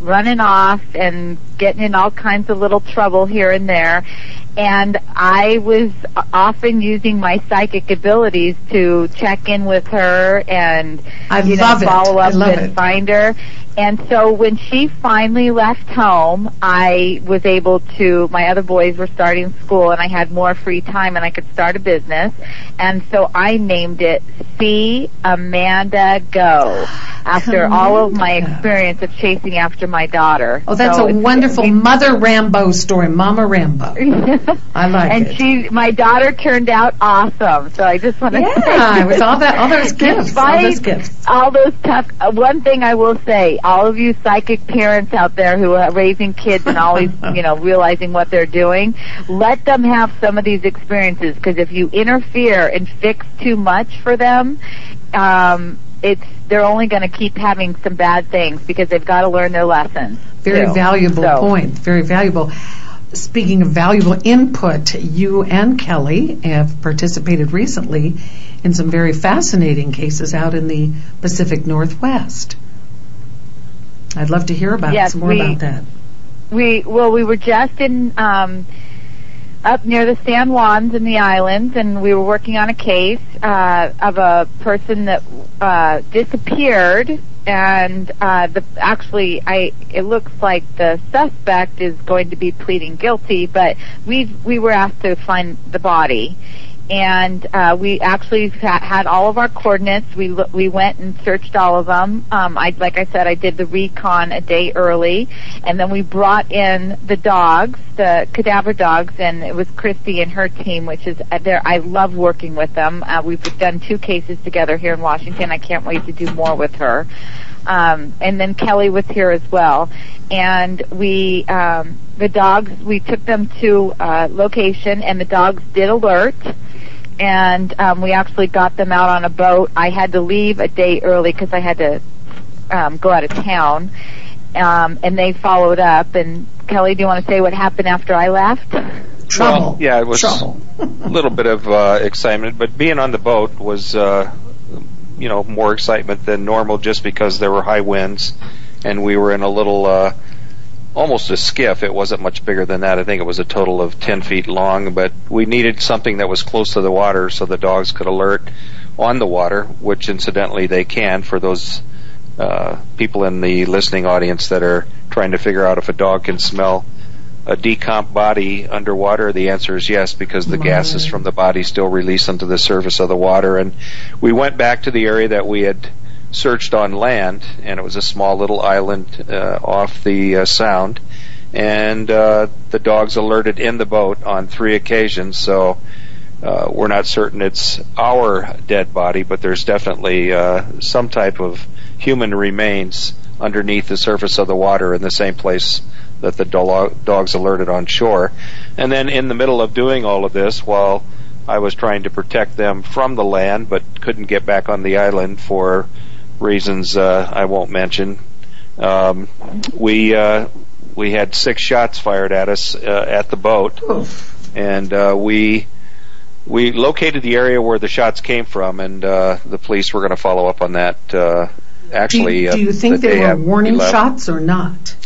running off and getting in all kinds of little trouble here and there. And I was often using my psychic abilities to check in with her and I you know follow up and it. find her. And so when she finally left home, I was able to, my other boys were starting school and I had more free time and I could start a business. And so I named it See Amanda Go after all of my experience of chasing after my daughter. Oh, that's So a wonderful wonderful Mother Rambo story, Mama Rambo. I like and it. And she, my daughter turned out awesome. So I just want to Yeah, it was all that, all those gifts, all those gifts. all those tough. Uh, one thing I will say, all of you psychic parents out there who are raising kids and always, you know, realizing what they're doing, let them have some of these experiences because if you interfere and fix too much for them, um, it's they're only going to keep having some bad things because they've got to learn their lessons. Very too. valuable So- point. Very valuable. Speaking of valuable input, you and Kelly have participated recently in some very fascinating cases out in the Pacific Northwest. I'd love to hear about Yes, some more we- about that. We well, we were just in um, up near the San Juans in the islands, and we were working on a case uh, of a person that uh, disappeared. And uh, the actually, I it looks like the suspect is going to be pleading guilty, but we we were asked to find the body, and uh, we actually had all of our coordinates. We we went and searched all of them. Um, I like I said, I did the recon a day early, and then we brought in the dogs, the cadaver dogs, and it was Christy and her team, which is uh, there. I love working with them. Uh, we've done two cases together here in Washington. I can't wait to do more with her. Um, and then Kelly was here as well, and we um, the dogs we took them to uh, location, and the dogs did alert and um, we actually got them out on a boat. I had to leave a day early because I had to um, go out of town, um, and they followed up. And Kelly, do you want to say what happened after I left? Well, yeah, it was Trouble. a little bit of uh, excitement, but being on the boat was, uh, you know, more excitement than normal just because there were high winds, and we were in a little, uh, almost a skiff. It wasn't much bigger than that. I think it was a total of 10 feet long, but we needed something that was close to the water so the dogs could alert on the water, which incidentally they can for those uh, people in the listening audience that are trying to figure out if a dog can smell a decomp body underwater? The answer is yes, because the gases from the body still release onto the surface of the water. And we went back to the area that we had searched on land, and it was a small little island uh, off the uh, sound. And uh, the dogs alerted in the boat on three occasions, so uh, we're not certain it's our dead body, but there's definitely uh, some type of human remains underneath the surface of the water in the same place that the do- dogs alerted on shore. And then in the middle of doing all of this, while I was trying to protect them from the land, but couldn't get back on the island for reasons uh, I won't mention, um, we uh, we had six shots fired at us uh, at the boat, and uh, we we located the area where the shots came from, and uh, the police were going to follow up on that. Uh, actually, do you, do you think the they were warning shots or not?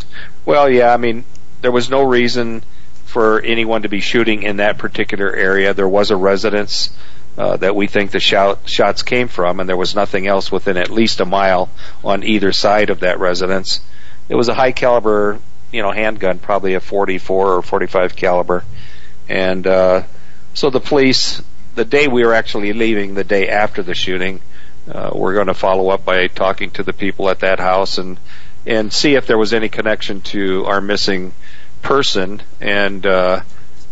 Well, yeah, I mean, there was no reason for anyone to be shooting in that particular area. There was a residence uh, that we think the shout, shots came from, and there was nothing else within at least a mile on either side of that residence. It was a high caliber, you know, handgun, probably a 44 or 45 caliber, and uh, so the police, the day we were actually leaving, the day after the shooting, uh, we're going to follow up by talking to the people at that house and and see if there was any connection to our missing person and uh,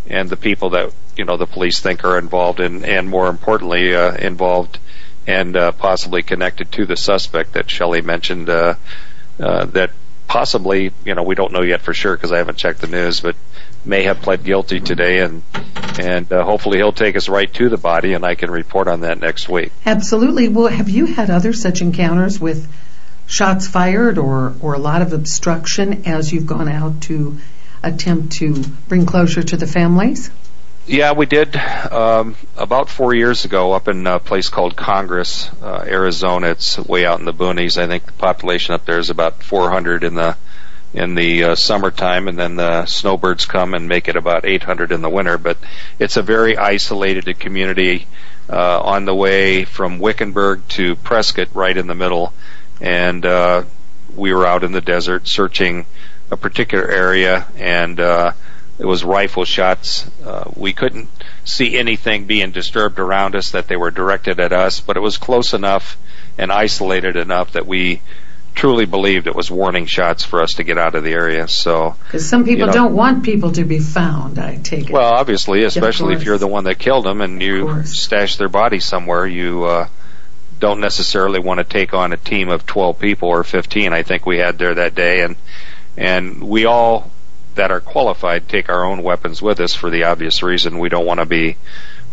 and the people that you know the police think are involved in, and more importantly, uh, involved and uh, possibly connected to the suspect that Shelley mentioned. Uh, uh, that possibly, you know, we don't know yet for sure because I haven't checked the news, but may have pled guilty today, and and uh, hopefully he'll take us right to the body, and I can report on that next week. Absolutely. Well, have you had other such encounters with shots fired or, or a lot of obstruction as you've gone out to attempt to bring closure to the families? Yeah, we did um, about four years ago up in a place called Congress, uh, Arizona. It's way out in the boonies. I think the population up there is about 400 in the in the uh, summertime, and then the snowbirds come and make it about 800 in the winter. But it's a very isolated community uh, on the way from Wickenburg to Prescott, right in the middle. And uh, we were out in the desert searching a particular area, and uh, it was rifle shots. Uh, we couldn't see anything being disturbed around us that they were directed at us, but it was close enough and isolated enough that we truly believed it was warning shots for us to get out of the area. So, Because some people you know- don't want people to be found, I take it. well, obviously, especially if you're the one that killed them and you stash their body somewhere, you uh, don't necessarily want to take on a team of 12 people or 15. I think we had there that day, and and we all that are qualified take our own weapons with us for the obvious reason we don't want to be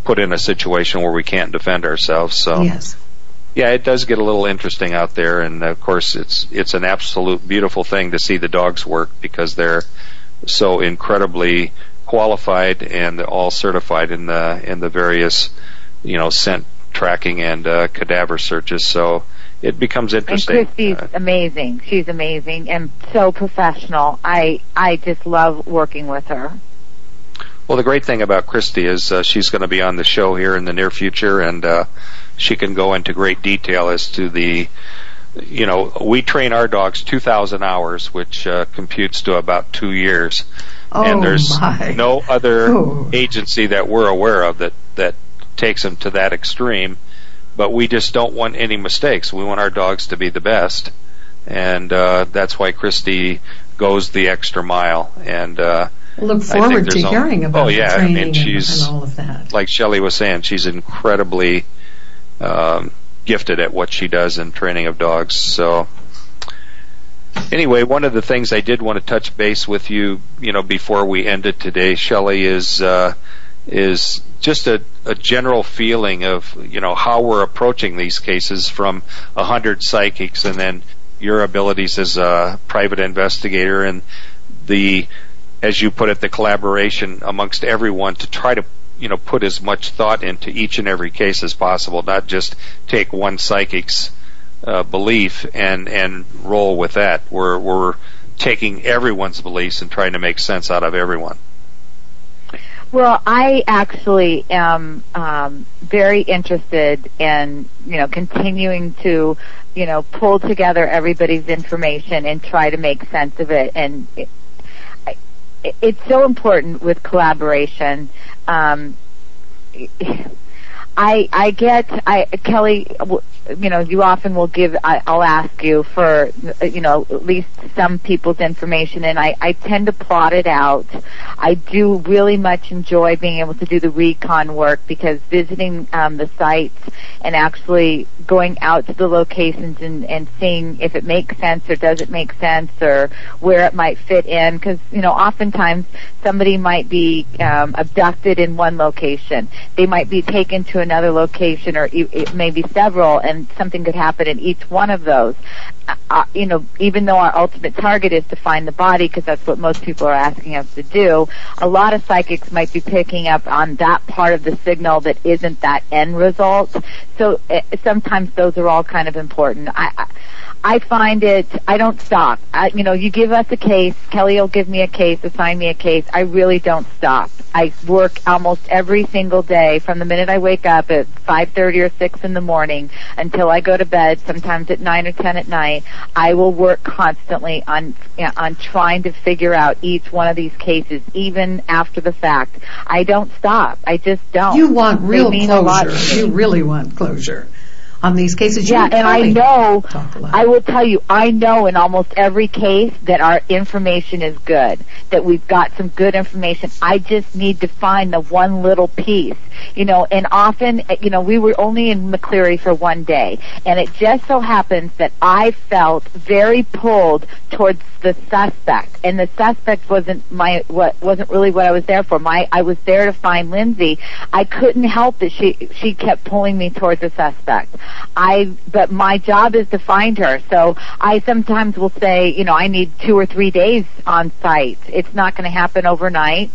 put in a situation where we can't defend ourselves. So Yes. yeah, it does get a little interesting out there, and of course, it's it's an absolute beautiful thing to see the dogs work because they're so incredibly qualified and all certified in the in the various you know scent tracking and uh, cadaver searches. So it becomes And interesting. Christy's Uh, amazing. She's amazing and so professional. I I just love working with her. Well, the great thing about Christy is uh, she's going to be on the show here in the near future, and uh, she can go into great detail as to the, you know, we train our dogs 2,000 hours, which uh, computes to about two years. Oh, and there's my. no other Oh. agency that we're aware of that that takes them to that extreme. But we just don't want any mistakes. We want our dogs to be the best, and uh, that's why Christy goes the extra mile. And uh, Look forward to al- hearing about oh, yeah, the I training mean, and- she's and all of that. like Shelley was saying, she's incredibly um, gifted at what she does in training of dogs. So, anyway, one of the things I did want to touch base with you, you know, before we end it today, Shelley, is uh, is just a, a general feeling of you know how we're approaching these cases from a hundred psychics, and then your abilities as a private investigator and the as you put it, the collaboration amongst everyone to try to you know put as much thought into each and every case as possible, not just take one psychic's uh, belief and and roll with that. We're we're taking everyone's beliefs and trying to make sense out of everyone. Well, I actually am um, very interested in you know continuing to you know pull together everybody's information and try to make sense of it. And it, I- it's so important with collaboration. Um, I I get I Kelly, you know, you often will give. I, I'll ask you for you know at least some people's information, and I I tend to plot it out. I do really much enjoy being able to do the recon work because visiting um, the sites and actually going out to the locations and and seeing if it makes sense or doesn't make sense or where it might fit in because you know oftentimes somebody might be um, abducted in one location they might be taken to another location or e- several and something could happen in each one of those. Uh, you know even though our ultimate target is to find the body because that's what most people are asking us to do a lot of psychics might be picking up on that part of the signal that isn't that end result. So uh, sometimes those are all kind of important. I, I I find it, I don't stop. I, you know, you give us a case, Kelly will give me a case, assign me a case. I really don't stop. I work almost every single day from the minute I wake up at 5.30 or 6 in the morning until I go to bed, sometimes at 9 or 10 at night. I will work constantly on, you know, on trying to figure out each one of these cases, even after the fact. I don't stop. I just don't. You want real mean a lot to closure. You really want closure on these cases. You Yeah, and I know, talk a lot. I will tell you, I know in almost every case that our information is good, that we've got some good information. I just need to find the one little piece, you know, and often, you know, we were only in McCleary for one day, and it just so happens that I felt very pulled towards the suspect, and the suspect wasn't my, what, wasn't really what I was there for. My, I was there to find Lindsey. I couldn't help that she, she kept pulling me towards the suspect. I, but my job is to find her. So I sometimes will say, you know, I need two or three days on site. It's not going to happen overnight.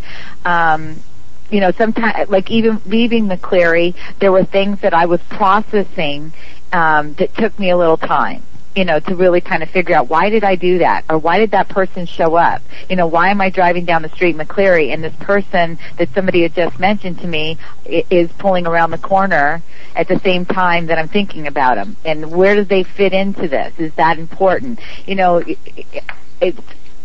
Um, you know, sometimes, like even leaving McCleary, there were things that I was processing um, that took me a little time. You know, to really kind of figure out why did I do that, or why did that person show up? You know, why am I driving down the street McCleary and this person that somebody had just mentioned to me is pulling around the corner at the same time that I'm thinking about them? And where do they fit into this? Is that important? You know, it, it,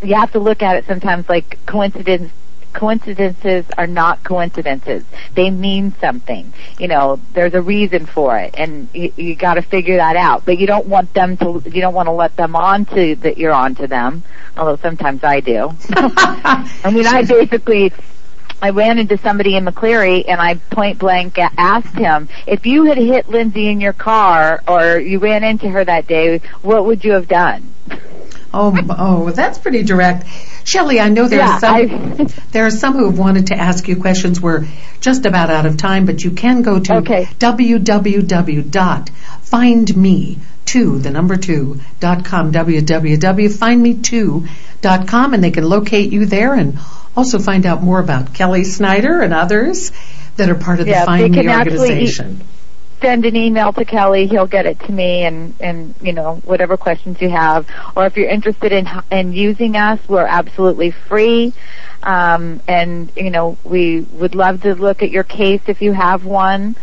you have to look at it sometimes like coincidence coincidences are not coincidences. They mean something. You know, there's a reason for it, and you, you got to figure that out. But you don't want them to. You don't want to let them on to that you're on to them. Although sometimes I do. I mean, I basically. I ran into somebody in McCleary and I point blank asked him, if you had hit Lindsey in your car or you ran into her that day, what would you have done? Oh, oh, that's pretty direct. Shelley, I know there Yeah, are some there are some who have wanted to ask you questions. We're just about out of time, but you can go to www.findme2 the number two dot com www.findme2 dot com and they can locate you there and also find out more about Kelly Snyder and others that are part of Yeah, the Find Me organization. Send an email to Kelly. He'll get it to me, and and you know whatever questions you have, or if you're interested in in using us, we're absolutely free. Um, and you know we would love to look at your case if you have one.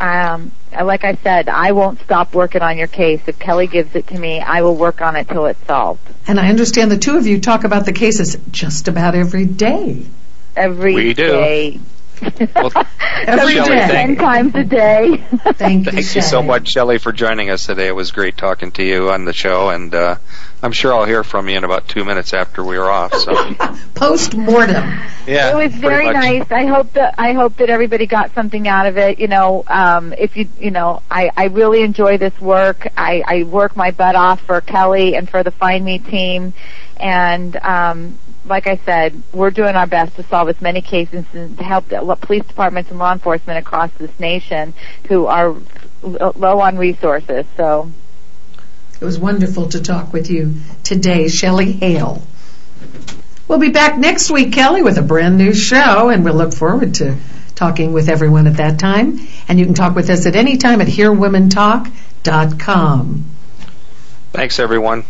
Um, like I said, I won't stop working on your case. If Kelly gives it to me, I will work on it till it's solved. And I understand the two of you talk about the cases just about every day. Every We do. day. Every Shelley, day. Ten thank, times a day. Thank you, thank you so much, Shelley, for joining us today. It was great talking to you on the show, and uh, I'm sure I'll hear from you in about two minutes after we are off. So, Post mortem. yeah, it was very much. nice. I hope that I hope that everybody got something out of it. You know, um, if you you know, I I really enjoy this work. I I work my butt off for Kelly and for the Find Me team, and um, like I said, we're doing our best to solve as many cases and to help the police departments and law enforcement across this nation who are low on resources. So It was wonderful to talk with you today, Shelley Hale. We'll be back next week, Kelly, with a brand new show, and we'll look forward to talking with everyone at that time. And you can talk with us at any time at HearWomenTalk.com. Thanks, everyone.